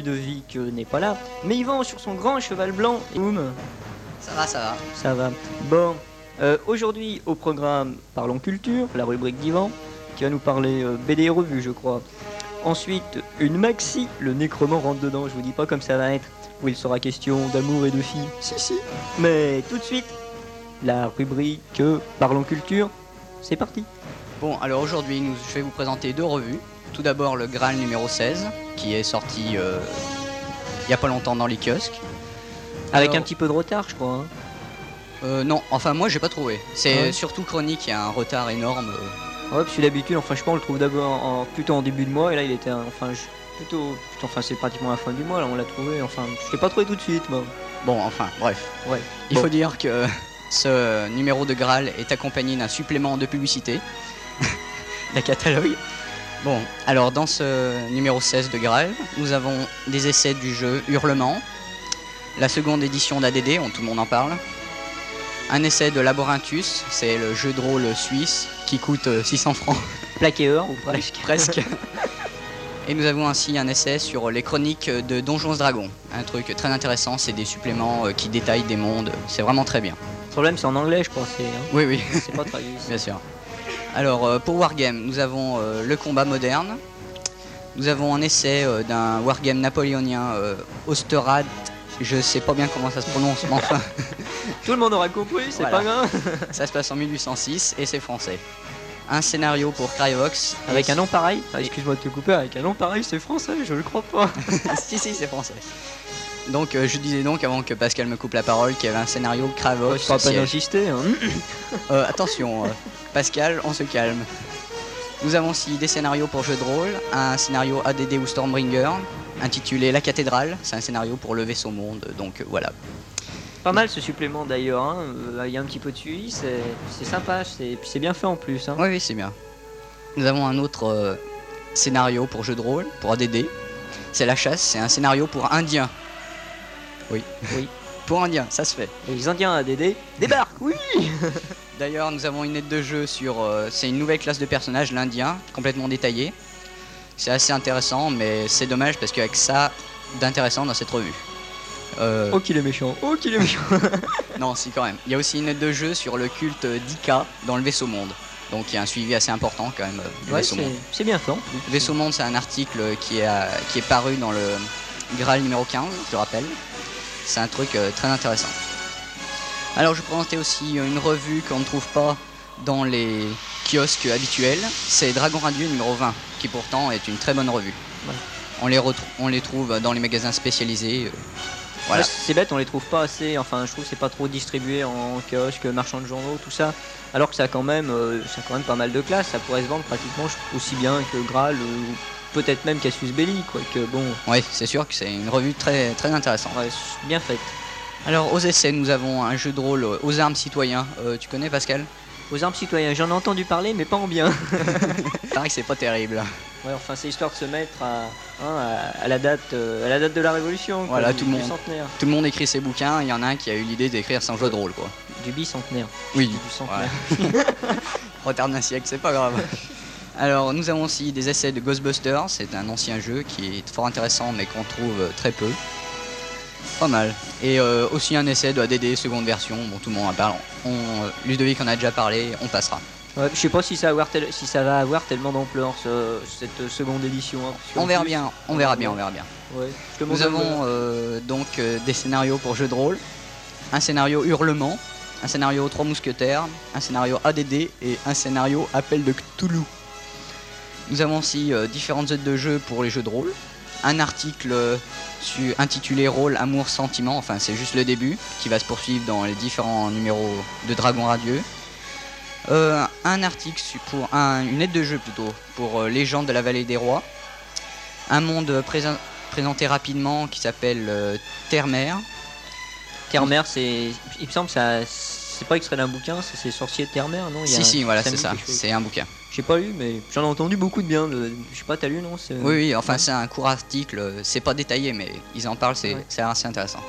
Ludovic n'est pas là, mais Yvan sur son grand cheval blanc. Et boum, Ça va, ça va. ça va. Bon, euh, aujourd'hui au programme Parlons Culture, la rubrique d'Yvan, qui va nous parler euh, BD et revues, je crois. Ensuite, une maxi, le nécromant rentre dedans, je vous dis pas comme ça va être, où il sera question d'amour et de filles. Si, si. Mais tout de suite, la rubrique euh, Parlons Culture, c'est parti. Bon, alors aujourd'hui, je vais vous présenter deux revues. Tout d'abord, le Graal numéro 16, qui est sorti euh, il y a pas longtemps dans les kiosques. Avec Alors- un petit peu de retard, je crois. hein. Euh, non, enfin, moi, j'ai pas trouvé. C'est Ah ouais surtout Chronique, il y a un retard énorme. euh. Ouais, parce que d'habitude, enfin, je pense, on le trouve d'abord en, plutôt en début de mois, et là, il était, un- enfin, je- plutôt, plutôt- enfin, c'est pratiquement la fin du mois, là, on l'a trouvé, enfin, je l'ai pas trouvé tout de suite, moi. Bon, enfin, bref. Ouais. Il Bon. faut dire que ce numéro de Graal est accompagné d'un supplément de publicité, d'un catalogue. Bon, alors dans ce numéro 16 de Graal, nous avons des essais du jeu Hurlement, la seconde édition d'ADD, on- tout le monde en parle, un essai de Labyrinthus, c'est le jeu de rôle suisse qui coûte euh, 600 francs Plaqué or, ou presque. presque. Et nous avons ainsi un essai sur les chroniques de Donjons Dragons, un truc très intéressant, c'est des suppléments euh, qui détaillent des mondes, c'est vraiment très bien. Le problème, c'est en anglais, je crois, c'est, hein, Oui, oui, c'est pas traduit. bien sûr. Alors, euh, pour Wargame, nous avons euh, le combat moderne. Nous avons un essai euh, d'un Wargame napoléonien, Osterrad. Je sais pas bien comment ça se prononce, mais enfin, Tout le monde aura compris, c'est Voilà. pas grave. ça se passe en 1806 et c'est français. Un scénario pour Cryovox. Avec un nom pareil, ah, excuse-moi de te couper, avec un nom pareil, c'est français, je le crois pas. si, si, c'est français. Donc, euh, je disais donc, avant que Pascal me coupe la parole, qu'il y avait un scénario Cryovox. je pas d'insister, hein. Euh, attention, euh, Pascal, on se calme. Nous avons aussi des scénarios pour jeux de rôle, un scénario ADD ou Stormbringer, intitulé La cathédrale, c'est un scénario pour le vaisseau monde, donc voilà. Pas mal ce supplément d'ailleurs, hein. il y a un petit peu de suivi, c'est, sympa, c'est, bien fait en plus. Hein. Oui, oui, c'est bien. Nous avons un autre scénario pour jeux de rôle, pour ADD, c'est La chasse, c'est un scénario pour Indiens. Oui, Oui. pour Indiens, ça se fait. Et les Indiens à DD débarquent, oui D'ailleurs, nous avons une aide de jeu sur. euh, c'est une nouvelle classe de personnage, l'Indien, complètement détaillée. C'est assez intéressant, mais c'est dommage parce qu'avec ça d'intéressant dans cette revue. Euh, Oh qu'il est méchant, oh qu'il est méchant Non, si quand même. Il y a aussi une aide de jeu sur le culte d'Ika dans le vaisseau monde. Donc il y a un suivi assez important quand même euh, du Ouais, vaisseau c'est, monde. c'est bien fait en plus. Le vaisseau monde, c'est un article qui est, à- qui est paru dans le Graal numéro 15, je rappelle. C'est un truc euh, très intéressant. Alors je présentais aussi une revue qu'on ne trouve pas dans les kiosques habituels. C'est Dragon Radio numéro 20, qui pourtant est une très bonne revue. Ouais. On, les on les trouve dans les magasins spécialisés. euh, Voilà. Ouais, c'est bête, on les trouve pas assez, enfin je trouve que c'est pas trop distribué en kiosque, marchand de journaux, tout ça. Alors que ça a quand même, euh, ça a quand même pas mal de classe, ça pourrait se vendre pratiquement aussi bien que Graal ou peut-être même Cassius Belli, quoi. Que bon, Ouais, c'est sûr que c'est une revue très, très intéressante. ouais, bien faite. Alors aux essais, nous avons un jeu de rôle euh, aux armes citoyens. Euh, tu connais Pascal? Aux armes citoyens, j'en ai entendu parler, mais pas en bien. Pareil que c'est pas terrible. Ouais, enfin c'est histoire de se mettre à, hein, à, à la date, euh, à la date de la Révolution. quoi, Voilà, du- tout le monde. centenaire, Tout le monde écrit ses bouquins, il y en a un qui a eu l'idée d'écrire son jeu de rôle quoi. du bicentenaire. Oui, Du centenaire. retard d'un siècle, c'est pas grave. Alors nous avons aussi des essais de Ghostbusters, c'est un ancien jeu qui est fort intéressant mais qu'on trouve euh, très peu. Pas mal. Et euh, aussi un essai de ADD seconde version, bon tout le monde en parle. On, euh, Ludovic en a déjà parlé, on passera. Ouais, je sais pas si ça, va avoir tel- si ça va avoir tellement d'ampleur ce- cette seconde édition. hein, On verra bien, on verra bien, on verra bien. Nous avons euh, donc euh, des scénarios pour jeux de rôle, un scénario Hurlement, un scénario Trois Mousquetaires, un scénario ADD et un scénario Appel de Cthulhu. Nous avons aussi euh, différentes aides de jeu pour les jeux de rôle, un article euh, intitulé Rôle, Amour, Sentiment, enfin c'est juste le début, qui va se poursuivre dans les différents numéros de Dragon Radieux. Euh, un article pour un- une aide de jeu plutôt pour euh, Légende de la Vallée des Rois, un monde présent présenté rapidement qui s'appelle Terre-Mère. Terre-Mère, c'est. Il me semble que ça. C'est pas extrait d'un bouquin, c'est Sorcier de Terre-Mère, non? Il y a Si, un- si, voilà, c'est ça. C'est un bouquin. J'ai pas lu, mais j'en ai entendu beaucoup de bien. de- Je sais pas, t'as lu, non? Oui, oui, enfin, ouais. c'est un court article. C'est pas détaillé, mais ils en parlent, c'est Ouais. assez intéressant.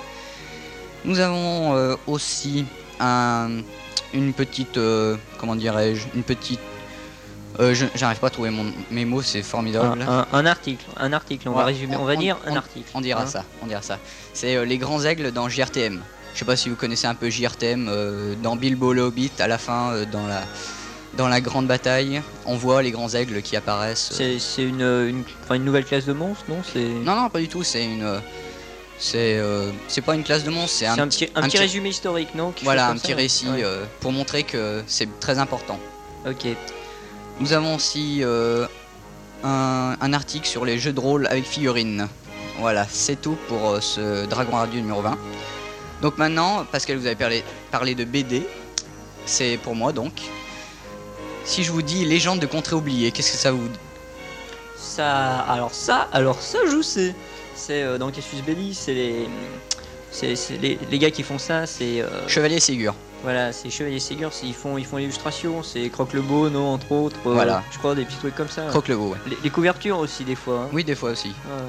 Nous avons euh, aussi un, une petite. euh, comment dirais-je Une petite Euh, J'arrive pas à trouver mon, mes mots, c'est formidable. un- un article, un article, on va résumer, on va dire un on- article. On dira hein. ça, on dira ça. C'est euh, les grands aigles dans JRTM. Je sais pas si vous connaissez un peu JRTM. euh, dans Bilbo le Hobbit, à la fin, euh, dans la dans la grande bataille, on voit les grands aigles qui apparaissent. euh. C'est c'est une, une, enfin, une nouvelle classe de monstres, non? C'est Non, non, pas du tout. C'est une, c'est euh, c'est pas une classe de monstres, c'est c'est un, un, petit, un un petit petit- résumé historique, non? Voilà un petit ça récit Ouais. pour montrer que c'est très important. Ok. Nous avons aussi un, un article sur les jeux de rôle avec figurines. Voilà, c'est tout pour ce Dragon Radio numéro 20. Donc maintenant, Pascal, vous avez parlé, parlé de BD, c'est pour moi donc. Si je vous dis Légende de contrées oubliées, qu'est-ce que ça vous Ça, alors ça, alors ça, je sais. C'est euh, dans Cassius Belli, c'est les, c'est c'est les, les gars qui font ça, c'est euh, Chevalier Ségur. Voilà, c'est Chevalier Ségur, ils font ils font l'illustration, c'est Croque le Beau, non entre autres. euh, Voilà. Je crois des petits trucs comme ça. Croque le ouais. Les, les couvertures aussi des fois. hein. Oui, des fois aussi. Ouais.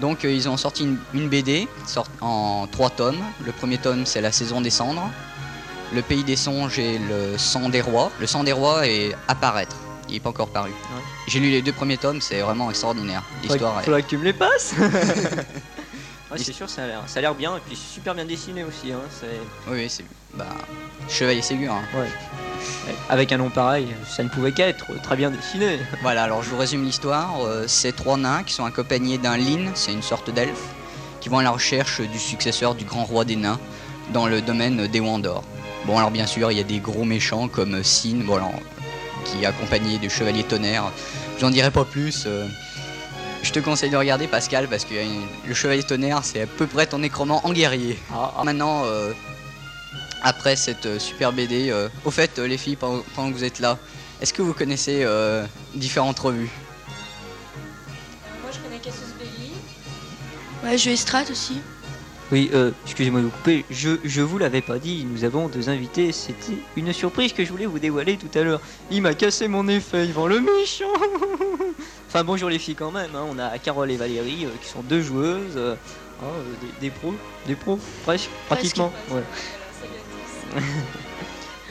Donc euh, ils ont sorti une, une BD sort- en trois tomes. Le premier tome c'est la saison des cendres. Le pays des songes et le sang des rois. Le sang des rois est apparaître. Il n'est pas encore paru. J'ai lu les deux premiers tomes, c'est vraiment extraordinaire. L'histoire Faudrait, est... faudrait que tu me les passes. Ouais, c'est sûr, ça a l'air, bien et puis c'est super bien dessiné aussi. Hein, c'est- Oui, c'est... Bah... Chevalier Ségur. hein. ouais. Avec un nom pareil, ça ne pouvait qu'être très bien dessiné. Voilà, alors je vous résume l'histoire. Euh, c'est trois nains qui sont accompagnés d'un Lin, c'est une sorte d'elfe, qui vont à la recherche du successeur du grand roi des nains dans le domaine des Wandor. Bon, alors bien sûr, il y a des gros méchants comme Sin, bon, alors, qui est accompagné du chevalier tonnerre. J'en dirai pas plus. euh, Je te conseille de regarder Pascal parce que euh, le chevalier tonnerre c'est à peu près ton écroman en guerrier. Ah, Maintenant, euh, après cette euh, super BD, euh, au fait euh, les filles, pendant, pendant que vous êtes là, est-ce que vous connaissez euh, différentes revues? Moi je connais Cassius Belli. Ouais, jeu Estrat aussi. Oui, euh, excusez-moi de vous couper, je, je vous l'avais pas dit, nous avons deux invités, c'était une surprise que je voulais vous dévoiler tout à l'heure. Il m'a cassé mon effet, Yvan le méchant Enfin bonjour les filles quand même, hein, on a Carole et Valérie euh, qui sont deux joueuses, euh, hein, euh, des, des pros, des pros, presque, pratiquement. Ouais.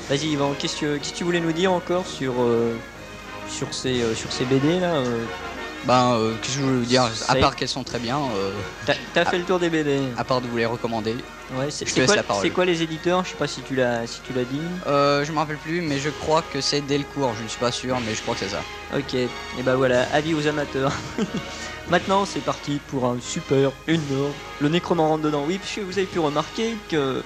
Vas-y Yvan, qu'est-ce que, que tu voulais nous dire encore sur, sur, ces, sur ces BD là Ben, euh, qu'est-ce que je veux vous dire? À part qu'elles sont très bien, euh, T'as, fait le tour des BD à part de vous les recommander. Ouais, c'est, quoi, la parole. c'est quoi les éditeurs? Je sais pas si tu l'as, si tu l'as dit. Euh, je me rappelle plus, mais je crois que c'est Delcourt. Je ne suis pas sûr, mais je crois que c'est ça. Ok, et ben voilà, avis aux amateurs. Maintenant, c'est parti pour un super énorme. Le nécromant rentre dedans. Oui, puisque vous avez pu remarquer que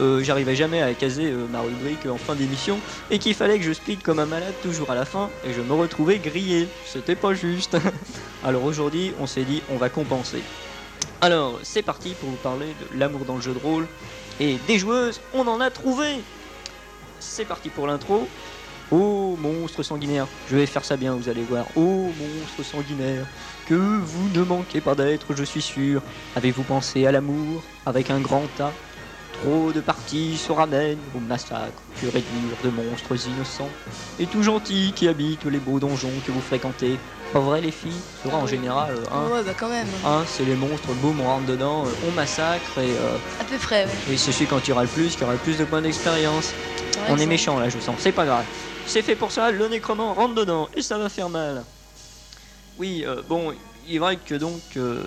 euh, j'arrivais jamais à caser euh, ma rubrique en fin d'émission et qu'il fallait que je speed comme un malade toujours à la fin et je me retrouvais grillé. C'était pas juste. Alors aujourd'hui, on s'est dit, on va compenser. Alors, c'est parti pour vous parler de l'amour dans le jeu de rôle et des joueuses. On en a trouvé. C'est parti pour l'intro. Oh monstre sanguinaire, je vais faire ça bien, vous allez voir. Oh monstre sanguinaire, que vous ne manquez pas d'être, je suis sûr. Avez-vous pensé à l'amour avec un grand A? Trop de parties se ramènent au massacre pur et dur de monstres innocents et tout gentils qui habitent les beaux donjons que vous fréquentez. Pas vrai les filles? C'est vrai en général, euh, hein, ouais, bah quand même. hein, c'est les monstres, boum, on rentre dedans, euh, on massacre et, euh, À peu près, ouais. et c'est celui quand il y aura le plus, qui aura le plus de points d'expérience. On est méchant là, je sens. C'est pas grave. C'est fait pour ça, le nécromant rentre dedans et ça va faire mal. Oui, euh, bon, il est vrai que donc euh,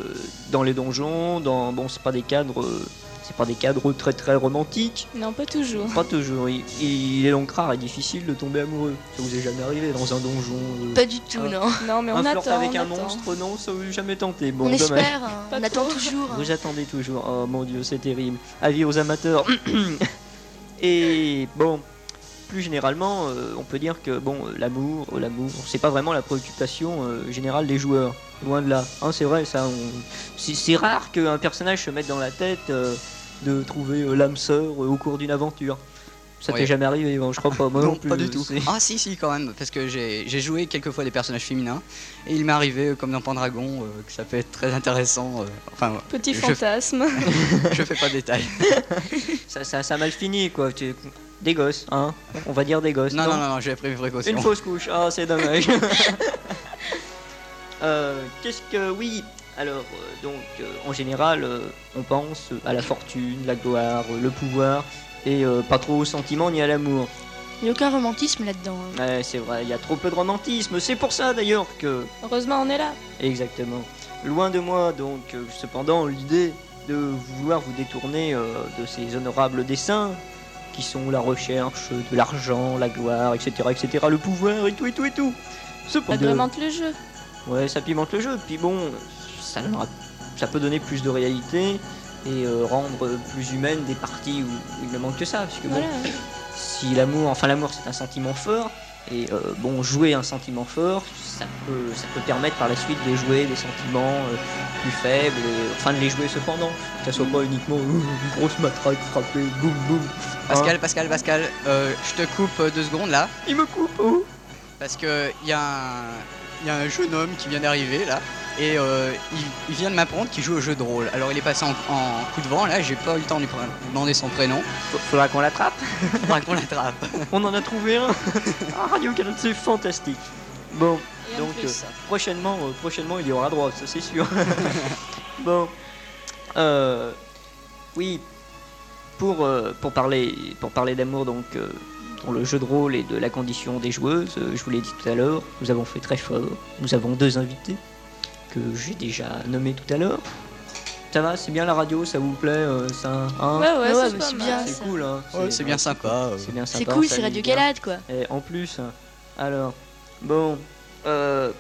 dans les donjons, dans bon, c'est pas des cadres, euh, c'est pas des cadres très très romantiques. Non, pas toujours. Pas toujours. Il, il est donc rare et difficile de tomber amoureux. Ça vous est jamais arrivé dans un donjon euh, Pas du tout, non. Non, mais on Un attend. flirt avec on un attend. monstre, non, ça vous est jamais tenté. Bon, on dommage. espère, hein. On attend toujours. Vous attendez toujours. Oh mon dieu, c'est terrible. Avis aux amateurs. Et bon, plus généralement, euh, on peut dire que bon, euh, l'amour, euh, l'amour, c'est pas vraiment la préoccupation euh, générale des joueurs. Loin de là. Hein, c'est vrai, ça. on- C'est c'est rare qu'un personnage se mette dans la tête euh, de trouver euh, l'âme sœur euh, au cours d'une aventure. Ça Ouais. t'est jamais arrivé, Yvan, je crois pas. Moi non, non, plus. pas du tout. Ah si, si, quand même, parce que j'ai joué quelques fois des personnages féminins, et il m'est arrivé, euh, comme dans Pendragon, euh, que ça peut être très intéressant. euh, enfin, Petit Je- fantasme. je fais pas de détails. Ça, ça, ça a mal fini, quoi. Tu- Des gosses, hein. On va dire des gosses. Non, non, non, non, j'ai pris mes précautions. Une fausse couche, ah c'est dommage. Euh, Qu'est-ce que oui Alors euh, donc euh, en général euh, on pense à la fortune, la gloire, le pouvoir et pas trop au sentiment ni à l'amour. Il n'y a aucun romantisme là-dedans. hein. Ouais, c'est vrai, il y a trop peu de romantisme. C'est pour ça d'ailleurs que. Heureusement, on est là. Exactement. Loin de moi, donc, cependant, l'idée de vouloir vous détourner euh, de ces honorables dessins qui sont la recherche de l'argent, la gloire, etc., etc., le pouvoir et tout, et tout, et tout. Ça Cependant, agrémente le jeu. ouais, ça pimente le jeu. Puis bon, ça, peut donner plus de réalité et euh, rendre plus humaines des parties où, il ne manque que ça. Parce que bon, Voilà. si l'amour, enfin l'amour c'est un sentiment fort, et euh, bon, jouer un sentiment fort, ça peut, ça peut permettre par la suite de jouer des sentiments euh, plus faibles, et, enfin de les jouer cependant, que ça soit pas uniquement une grosse matraque frappée, boum boum. Pascal, Hein Pascal, Pascal, euh, je te coupe deux secondes là, il me coupe, oh parce que y, il y a un jeune homme qui vient d'arriver là, et euh, il, il vient de m'apprendre qu'il joue au jeu de rôle. Alors il est passé en, en coup de vent là, j'ai pas eu le temps de lui demander son prénom, Faut- Faudra qu'on l'attrape. faudra qu'on l'attrape. On en a trouvé un. ah, Radio Canada, c'est fantastique. Bon, Et Donc, euh, prochainement, euh, prochainement, il y aura droit, ça c'est sûr. bon, euh, oui, pour, euh, pour parler, pour parler d'amour, donc euh, dans le jeu de rôle et de la condition des joueuses, je vous l'ai dit tout à l'heure, nous avons fait très fort. Nous avons deux invités que j'ai déjà nommés tout à l'heure. Ça va, c'est bien la radio, ça vous plaît, euh, ça, hein Ouais, ouais, Ouais, c'est bien. c'est ça. cool, hein. Ouais, c'est bien sympa. euh. C'est bien C'est sympa, cool, ça c'est Radio bien. Galade quoi. Et en plus, alors, bon, euh,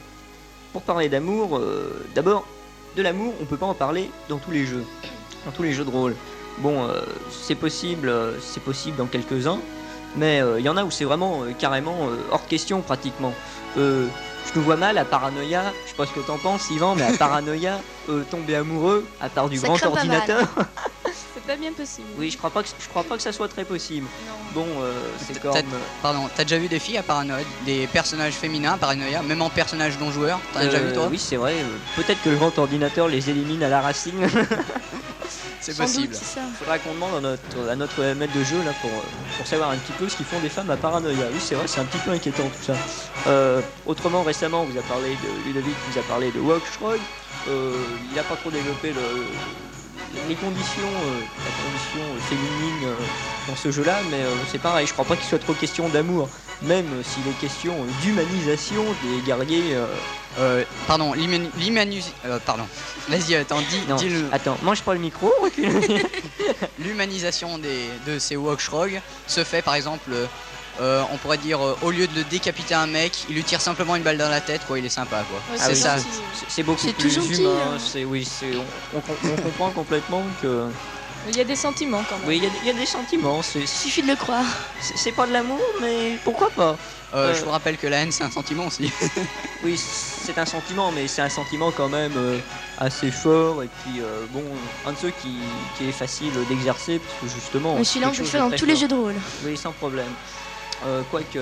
pour parler d'amour, euh, d'abord, de l'amour, on peut pas en parler dans tous les jeux, dans tous les jeux de rôle. Bon, euh, c'est possible, euh, c'est possible dans quelques-uns, mais euh, il y en a où c'est vraiment euh, carrément euh, hors de question pratiquement. Euh, je nous vois mal à Paranoia, je sais pas ce que t'en penses Yvan, mais à Paranoia, euh, tomber amoureux, à part du Ça grand ordinateur, C'est pas bien possible. oui, je crois pas que je crois pas que ça soit très possible. Non. Bon, euh, c'est comme Pardon, t'as déjà vu des filles à Paranoia, des personnages féminins à Paranoia, même en personnages non joueurs T'en as déjà vu Euh, toi? Oui, c'est vrai. euh, Peut-être que le grand ordinateur les élimine à la racine. C'est possible. ça. Faudra qu'on demande à notre, à notre maître de jeu là pour, pour savoir un petit peu ce qu'ils font des femmes à Paranoia. Oui, c'est vrai, c'est un petit peu inquiétant tout ça. Euh, autrement, récemment, on vous a parlé de Ludovic, vous a parlé de Walkstrog. Euh, il n'a pas trop développé le, les conditions, euh, la condition euh, féminine euh, dans ce jeu-là, mais c'est pareil. Je crois pas qu'il soit trop question d'amour, même s'il est question d'humanisation des guerriers. pardon, l'humani- l'humanis... euh, pardon. Vas-y, attends, dis, Non, dis le- attends, mange pas le micro. L'humanisation des, de ces Wokshrogs se fait par exemple, euh, on pourrait dire, euh, au lieu de le décapiter un mec, il lui tire simplement une balle dans la tête, quoi, il est sympa, quoi. Ouais, Ah c'est oui, ça. C'est- beaucoup C'est plus gentil, humain. hein. C'est oui, c'est on, on com- on comprend complètement que Il y a des sentiments quand même. oui, il y, a des- il y a des sentiments. C'est Il suffit de le croire. c'est- pas de l'amour, mais pourquoi pas? Euh, Euh, Je vous rappelle que la haine, c'est un sentiment aussi. Oui, c'est un sentiment, mais c'est un sentiment quand même euh, assez fort et puis euh, bon, un de ceux qui, qui est facile d'exercer parce que justement. Mais celui-là, on peut le faire dans tous les jeux de rôle. Oui, sans problème. Euh, Quoique,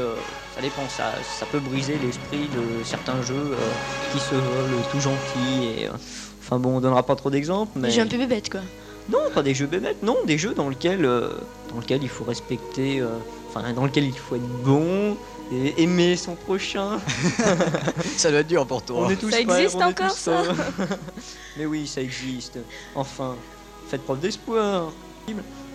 ça dépend, ça, ça peut briser l'esprit de certains jeux euh, qui se veulent tout gentils et. euh, enfin bon, on donnera pas trop d'exemples, mais. Des jeux un peu bébêtes quoi. Non, pas des jeux bébêtes, non, des jeux dans lesquels, euh, dans lesquels il faut respecter, euh, enfin dans lesquels il faut être bon et aimer son prochain. ça doit être dur pour toi. On est tous Ça existe encore, ça. Mais oui, ça existe. Enfin, faites preuve d'espoir.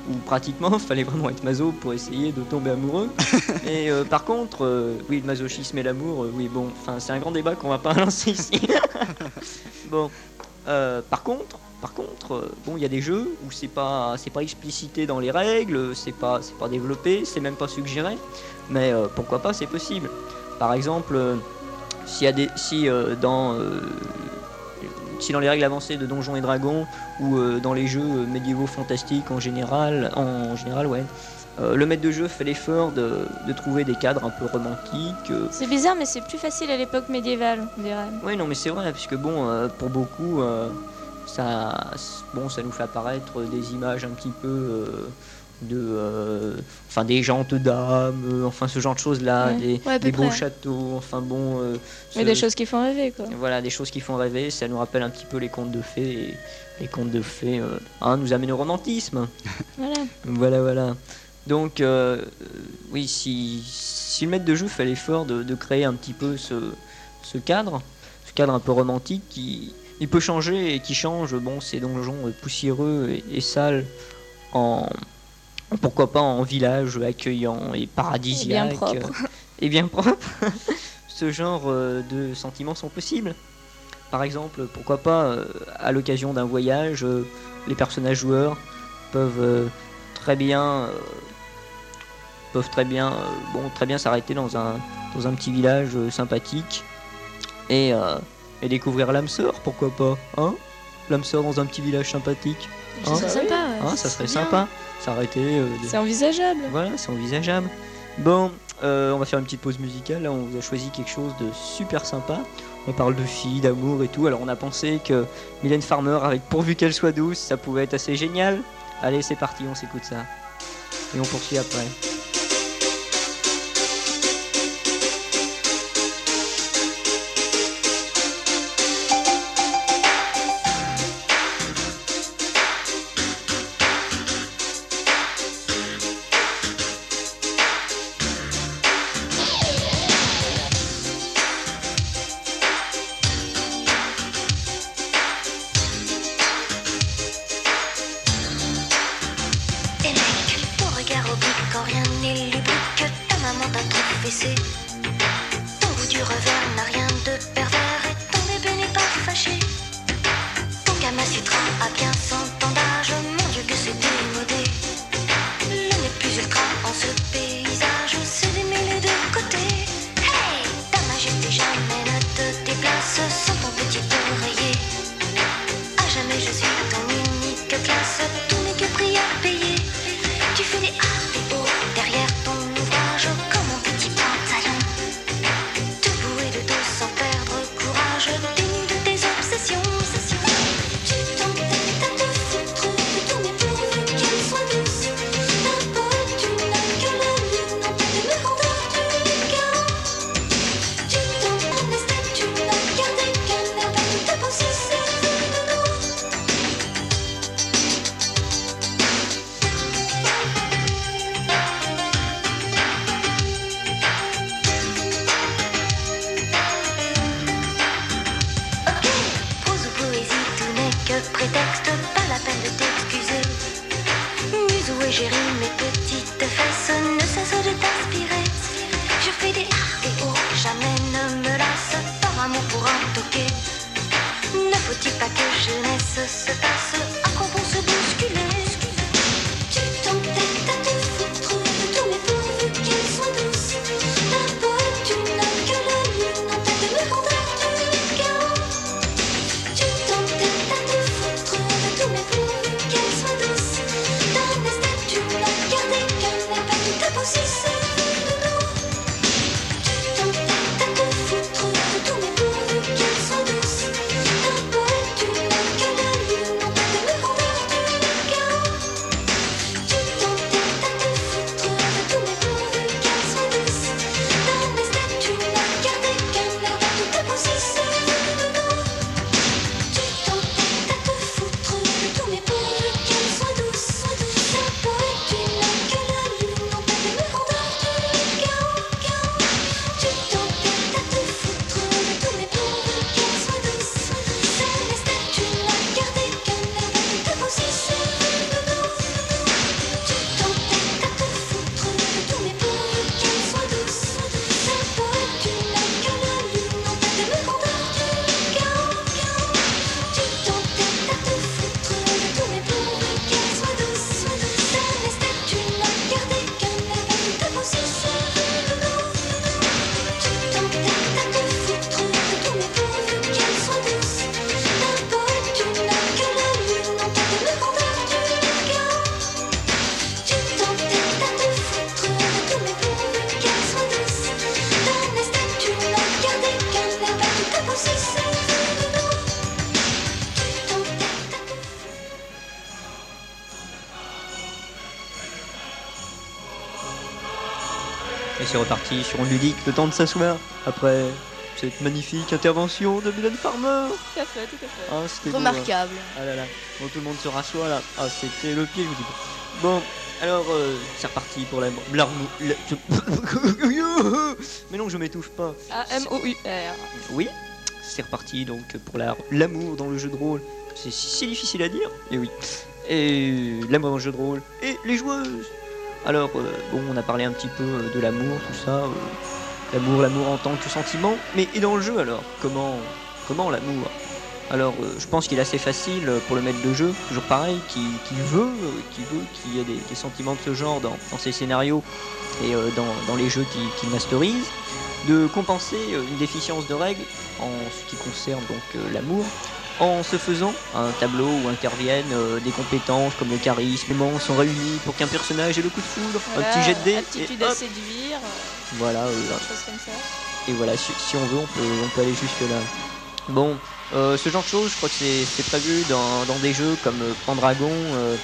Ou pratiquement, fallait vraiment être maso pour essayer de tomber amoureux. et euh, par contre, euh, oui, le masochisme et l'amour, euh, oui, bon, enfin, c'est un grand débat qu'on va pas lancer ici. bon, euh, par contre, par contre, bon, il y a des jeux où c'est pas, c'est pas explicité dans les règles, c'est pas, c'est pas développé, c'est même pas suggéré. Mais pourquoi pas, c'est possible. Par exemple, s'il y a des, si dans, si dans les règles avancées de Donjons et Dragons ou euh, dans les jeux euh, médiévaux fantastiques en général, en général, ouais. euh, le maître de jeu fait l'effort de, de trouver des cadres un peu romantiques. euh, C'est bizarre, mais c'est plus facile à l'époque médiévale, on dirait. oui, non, mais c'est vrai, puisque bon, euh, pour beaucoup, ça, bon, ça nous fait apparaître des images un petit peu de, euh, enfin, des jantes dames, euh, enfin, ce genre de choses-là, Ouais. des, Ouais, beaux près. châteaux, enfin bon. euh, Mais des choses qui font rêver, quoi. Voilà, des choses qui font rêver. Ça nous rappelle un petit peu les contes de fées. Et les contes de fées, hein, nous amènent au romantisme. Voilà. Voilà, voilà. Donc, oui, si, si le maître de jeu fait l'effort de, de créer un petit peu ce, ce cadre, ce cadre un peu romantique, qui il peut changer et qui change bon, ces donjons poussiéreux et, et sales en, Pourquoi pas en village accueillant et paradisiaque. Et bien propre. Et bien propre. Ce genre euh, de sentiments sont possibles. Par exemple, pourquoi pas, euh, à l'occasion d'un voyage, euh, les personnages joueurs peuvent très bien, peuvent très bien, bon, très bien s'arrêter dans un, dans un petit village sympathique et, et découvrir l'âme sœur, pourquoi pas, hein? L'âme sœur dans un petit village sympathique, Ça Hein serait sympa, ouais. hein, ça serait bien. sympa. S'arrêter. euh, de- C'est envisageable. Voilà, c'est envisageable. Bon, euh, on va faire une petite pause musicale. Là, on vous a choisi quelque chose de super sympa. On parle de filles, d'amour et tout. Alors, on a pensé que Mylène Farmer, avec pourvu qu'elle soit douce, ça pouvait être assez génial. Allez, c'est parti, on s'écoute ça. Et on poursuit après. Et mec, ton regard oblique quand rien n'est lubrique Ta maman t'a trop fessé Ton goût du revers n'a rien Reparti sur ludique, le temps de s'asseoir. Après cette magnifique intervention de Mylène Farmer. Tout à fait, tout à fait. Ah, beau, hein. Remarquable. Ah là là, bon, tout le monde se rassoit là. Ah, c'était le pied, je vous dis. Bon, alors, euh, c'est reparti pour la. la- Mais non, je m'étouffe pas. A-M-O-U-R. Oui, c'est reparti donc pour la- l'amour dans le jeu de rôle. C'est si difficile à dire, et oui. Et l'amour dans le jeu de rôle. Et les joueuses. Alors, euh, bon, on a parlé un petit peu euh, de l'amour, tout ça. euh, l'amour, l'amour en tant que sentiment. Mais et dans le jeu alors Comment, comment l'amour? Alors, je pense qu'il est assez facile pour le maître de jeu, toujours pareil, qui, veut qui veut qu'il y ait des, sentiments de ce genre dans, ses scénarios et dans, les jeux qu'il masterise, de compenser une déficience de règles en ce qui concerne donc l'amour en se faisant un tableau où interviennent euh, des compétences comme le charisme, l'aimant sont réunis pour qu'un personnage ait le coup de foudre, Voilà, un petit jet de dés, Aptitude et, à hop, séduire, euh, voilà, euh, des choses comme ça. et voilà, si, si on veut, on peut, on peut aller jusque là. Bon, euh, ce genre de choses, je crois que c'est prévu dans, dans des jeux comme euh, Pendragon euh,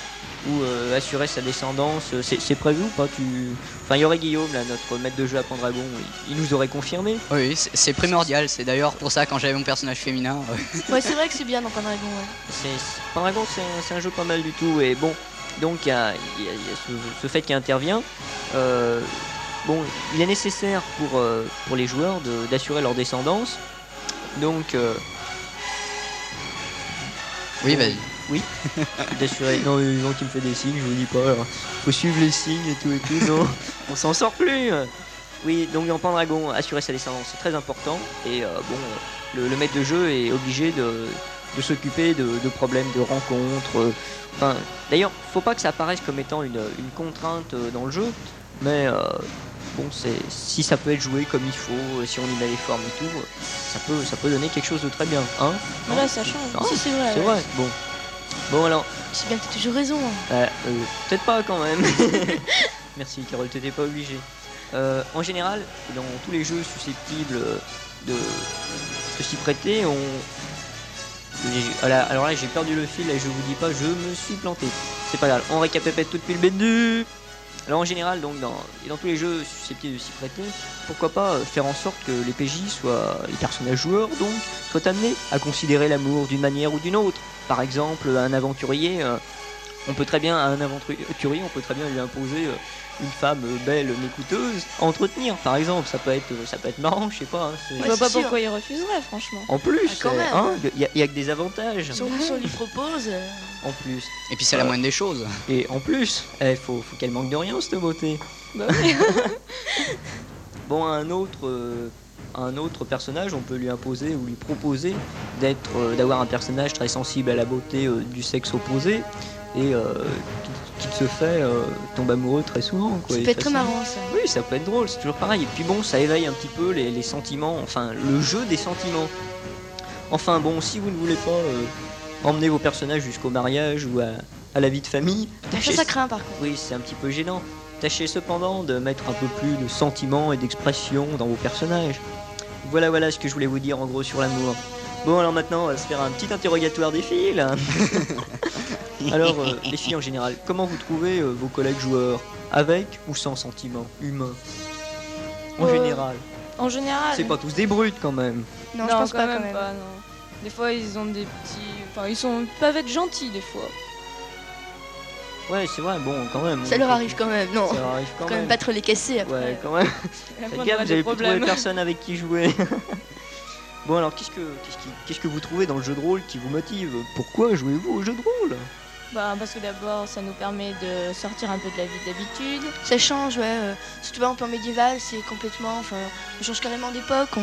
ou euh, assurer sa descendance. C'est prévu ou pas? Tu... Enfin, il y aurait Guillaume, là, notre maître de jeu à Pendragon, il, il nous aurait confirmé. Oui, c'est- primordial. C'est d'ailleurs pour ça quand j'avais mon personnage féminin. euh, Ouais, c'est vrai que c'est bien dans Pendragon, ouais. C'est un, jeu pas mal du tout. Et bon, donc il y a, y y ce, ce fait qui intervient. Euh, bon, il est nécessaire pour, euh, pour les joueurs d'assurer leur descendance. Donc, euh, Oui, vas-y. d'assurer. Non, non, qui me fait des signes, je vous dis pas. alors. Faut suivre les signes et tout et tout. Non, on s'en sort plus. Oui, donc dans Pendragon, assurer sa descendance, c'est très important. Et euh, bon, le, le maître de jeu est obligé de, de s'occuper de, de problèmes de rencontres. euh, Enfin, d'ailleurs, faut pas que ça apparaisse comme étant une, une contrainte euh, dans le jeu, mais euh, bon, c'est si ça peut être joué comme il faut, euh, si on y met les formes et tout, euh, ça peut, ça peut donner quelque chose de très bien, hein Voilà, ça change. Non, Si, c'est vrai. C'est ouais. vrai. Bon, bon alors. C'est bien, t'as toujours raison. hein. Euh, euh, Peut-être pas quand même. Merci Carole, t'étais pas obligé. Euh, en général, dans tous les jeux susceptibles de, de s'y prêter, on. alors là, j'ai perdu le fil et je vous dis pas, je me suis planté. C'est pas grave, on récapépète tout depuis le début. Alors en général, donc dans, et dans tous les jeux susceptibles de s'y prêter, pourquoi pas euh, faire en sorte que les PJ soient les personnages joueurs donc soient amenés à considérer l'amour d'une manière ou d'une autre. Par exemple, un aventurier, euh, on peut très bien à un aventurier, on peut très bien lui imposer euh, une femme belle, mais coûteuse, à entretenir. Par exemple, ça peut être, euh, ça peut être marrant, je sais pas. hein, Je Ouais, vois pas sûr. pourquoi il refuserait, franchement. En plus, Ah, quand c'est- même. hein, il y, a- il y a que des avantages. Si on, si on lui propose. euh, En plus, Et puis c'est la moindre des choses. et en plus, il faut, faut qu'elle manque de rien cette beauté. Bah oui. Bon, un autre, euh, un autre personnage, on peut lui imposer ou lui proposer d'être, euh, d'avoir un personnage très sensible à la beauté euh, du sexe opposé et euh, qui, qui se fait euh, tomber amoureux très souvent. Quoi, Ça peut être très marrant, ça. Oui, ça peut être drôle, c'est toujours pareil. Et puis bon, ça éveille un petit peu les, les sentiments, enfin le jeu des sentiments. Enfin bon, si vous ne voulez pas euh, emmener vos personnages jusqu'au mariage ou à, à la vie de famille, Ça, tâchez, ça craint, par contre. oui, c'est un petit peu gênant. Tâchez cependant de mettre un peu plus de sentiments et d'expression dans vos personnages. Voilà, voilà ce que je voulais vous dire en gros sur l'amour. Bon, alors maintenant, on va se faire un petit interrogatoire des filles. alors, euh, les filles en général, comment vous trouvez euh, vos collègues joueurs? Avec ou sans sentiments humains En Euh, général. En général. C'est pas tous des brutes quand même. Non, je pense quand pas même quand même. pas, non. Des fois, ils ont des petits. Enfin, ils sont ils peuvent être gentils des fois. Ouais, c'est vrai, bon, quand même. Ça leur arrive quand même, non. Ça leur arrive quand, Quand même pas trop les casser après. Ouais, quand même. Après, Faites on gaffe, aura vous des avez plus trouvé problèmes. personne avec qui jouer. bon alors, qu'est-ce que, qu'est-ce, qui- qu'est-ce que vous trouvez dans le jeu de rôle qui vous motive? Pourquoi jouez-vous au jeu de rôle? Bah, parce que d'abord, ça nous permet de sortir un peu de la vie d'habitude. Ça change, ouais. euh, si tu vas en plan médiéval, c'est complètement. Enfin, on change carrément d'époque, on,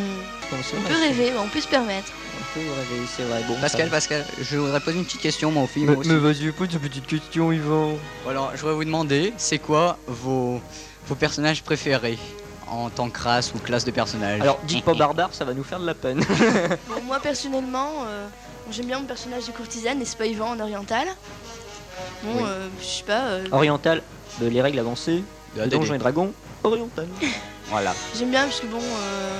peut rêver, on peut se permettre. On peut rêver, c'est vrai. Bon, Pascal, ça- Pascal, je voudrais poser une petite question moi aux filles. Mais, vas-y, pose une petite question, Yvan. Alors, je voudrais vous demander, c'est quoi vos, vos personnages préférés en tant que race ou classe de personnages? Alors, dites pas barbare, ça va nous faire de la peine. Bon, moi personnellement, euh, j'aime bien mon personnage de courtisane, n'est-ce pas Yvan en oriental? Bon, Oui. euh, je sais pas, euh, Oriental, de les règles avancées, De. Donjons et Dragons, oriental. Voilà. j'aime bien parce que bon, euh,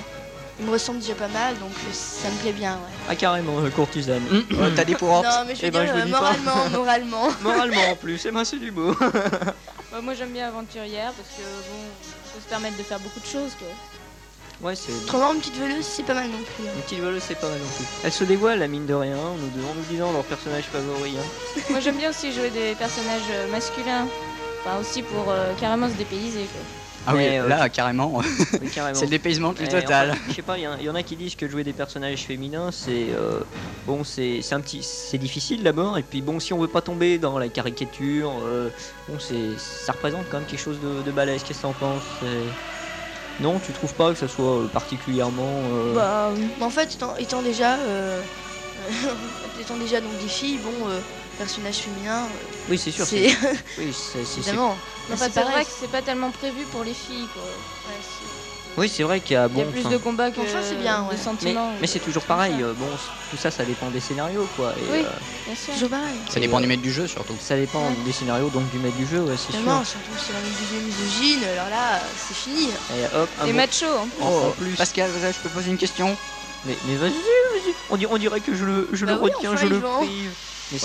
il me ressemble déjà pas mal, donc euh, ça me plaît bien, ouais. Ah, carrément, euh, courtisane. Oh, T'as des pour Non, mais je veux Eh ben, dire je euh, moralement, moralement. Moralement en plus, c'est ben, c'est du beau. Bah, moi, j'aime bien aventurière parce que bon, on peut se permettre de faire beaucoup de choses quoi. Ouais, c'est. Autrement, une petite voleuse, c'est pas mal non plus. hein. Une petite voleuse, c'est pas mal non plus. Elle se dévoile, la mine de rien, en nous, en nous disant leur personnage favori. hein. moi, j'aime bien aussi jouer des personnages euh, masculins. Enfin, aussi pour euh, carrément se dépayser quoi. Ah oui, euh, là, carrément, Oui, carrément. c'est le dépaysement plus total. je sais pas, il y, en a- il y en a qui disent que jouer des personnages féminins, c'est euh, bon, c'est c'est un petit, c'est difficile d'abord, et puis bon, si on veut pas tomber dans la caricature, euh, bon, c'est, ça représente quand même quelque chose de, de balèze. Qu'est-ce que t'en penses Non, tu trouves pas que ça soit euh, particulièrement euh, Bah, mais en fait, étant, étant déjà, euh, étant déjà donc des filles, bon, euh, personnages féminins, euh, Oui, c'est sûr. c'est c'est- Oui, c'est- vrai que c'est pas tellement prévu pour les filles, quoi. Ouais, c'est- Oui, c'est vrai qu'il y a Il y bon. a plus de combats que Enfin, c'est bien, ouais. de Mais, sentiments. mais c'est toujours pareil. euh, bon, tout ça, ça dépend des scénarios, quoi. Et, Oui. euh, Bien sûr. toujours pareil. Ça dépend du maître du jeu surtout. ça dépend Ouais. des scénarios, donc du maître du jeu, ouais, c'est sûr. Évidemment, surtout si on a une vision misogyne, alors là, c'est fini. Et hop, un Les bon- machos, hein. en Oh, plus. Pascal, je peux poser une question Mais, mais vas-y, vas-y. On, dir- on dirait que je le, je Bah le oui, retiens, enfin, je le prive. Mais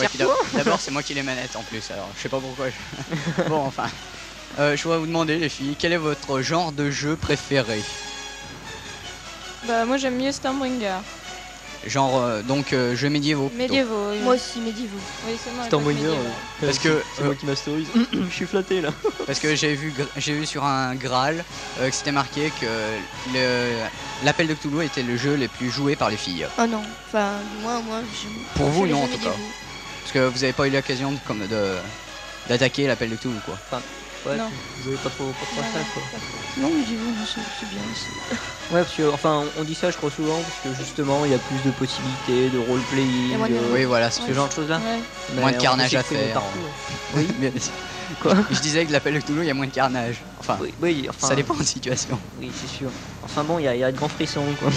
D'abord, c'est moi qui les manette en plus, alors je sais pas pourquoi. je- bon, enfin. Euh, je voudrais vous demander, les filles, quel est votre genre de jeu préféré Bah, moi j'aime mieux Stormbringer. Genre, euh, donc, euh, jeux médiévaux. plutôt. Médiévaux. oui. Moi aussi, médiévaux. Oui, seulement les Stormbringer, médiévaux. euh, Parce que, c'est euh, moi qui masterise. je suis flatté là. Parce que j'ai vu, gr- j'ai vu sur un Graal euh, que c'était marqué que le- l'appel de Cthulhu était le jeu le plus joué par les filles. Oh non, enfin, moi, moi, je. Pour vous, je les non, en tout cas. médiévaux. Parce que vous avez pas eu l'occasion de, comme de d'attaquer l'appel de Cthulhu, quoi. Ouais, Non. vous avez pas trop, pas trop ça quoi. Non, médiévaux, non, c'est c'est bien aussi. Ouais, parce que, enfin, on dit ça, je crois souvent, parce que justement, il y a plus de possibilités de roleplaying, de- Oui, voilà. ce genre de choses là. Ouais. Moins de carnage à faire. Partout, hein. Oui, mais Quoi je disais que l'appel de Cthulhu, il y a moins de carnage. Enfin, Oui, oui, enfin, ça dépend de la situation. Oui, c'est sûr. Enfin bon, il y, a- y a de grands frissons, quoi.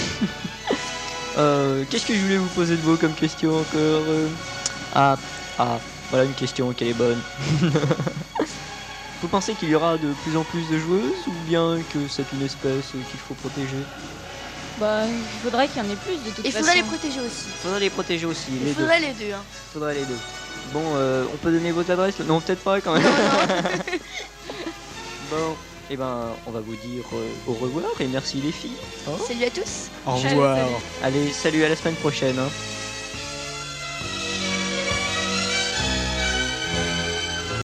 Euh, Qu'est-ce que je voulais vous poser de beau comme question encore euh? Ah, ah, voilà une question qui est bonne. Vous pensez qu'il y aura de plus en plus de joueuses ou bien que c'est une espèce qu'il faut protéger? Bah, il faudrait qu'il y en ait plus de toute Il façon. faudrait les protéger aussi. Il faudrait les protéger aussi, Il deux. faudrait les deux. Hein. faudrait les deux. Bon, euh, on peut donner votre adresse? Non, peut-être pas quand même. bon, et ben, on va vous dire euh, au revoir et merci les filles. hein. Salut à tous. Au revoir. salut. Allez, salut à la semaine prochaine. hein.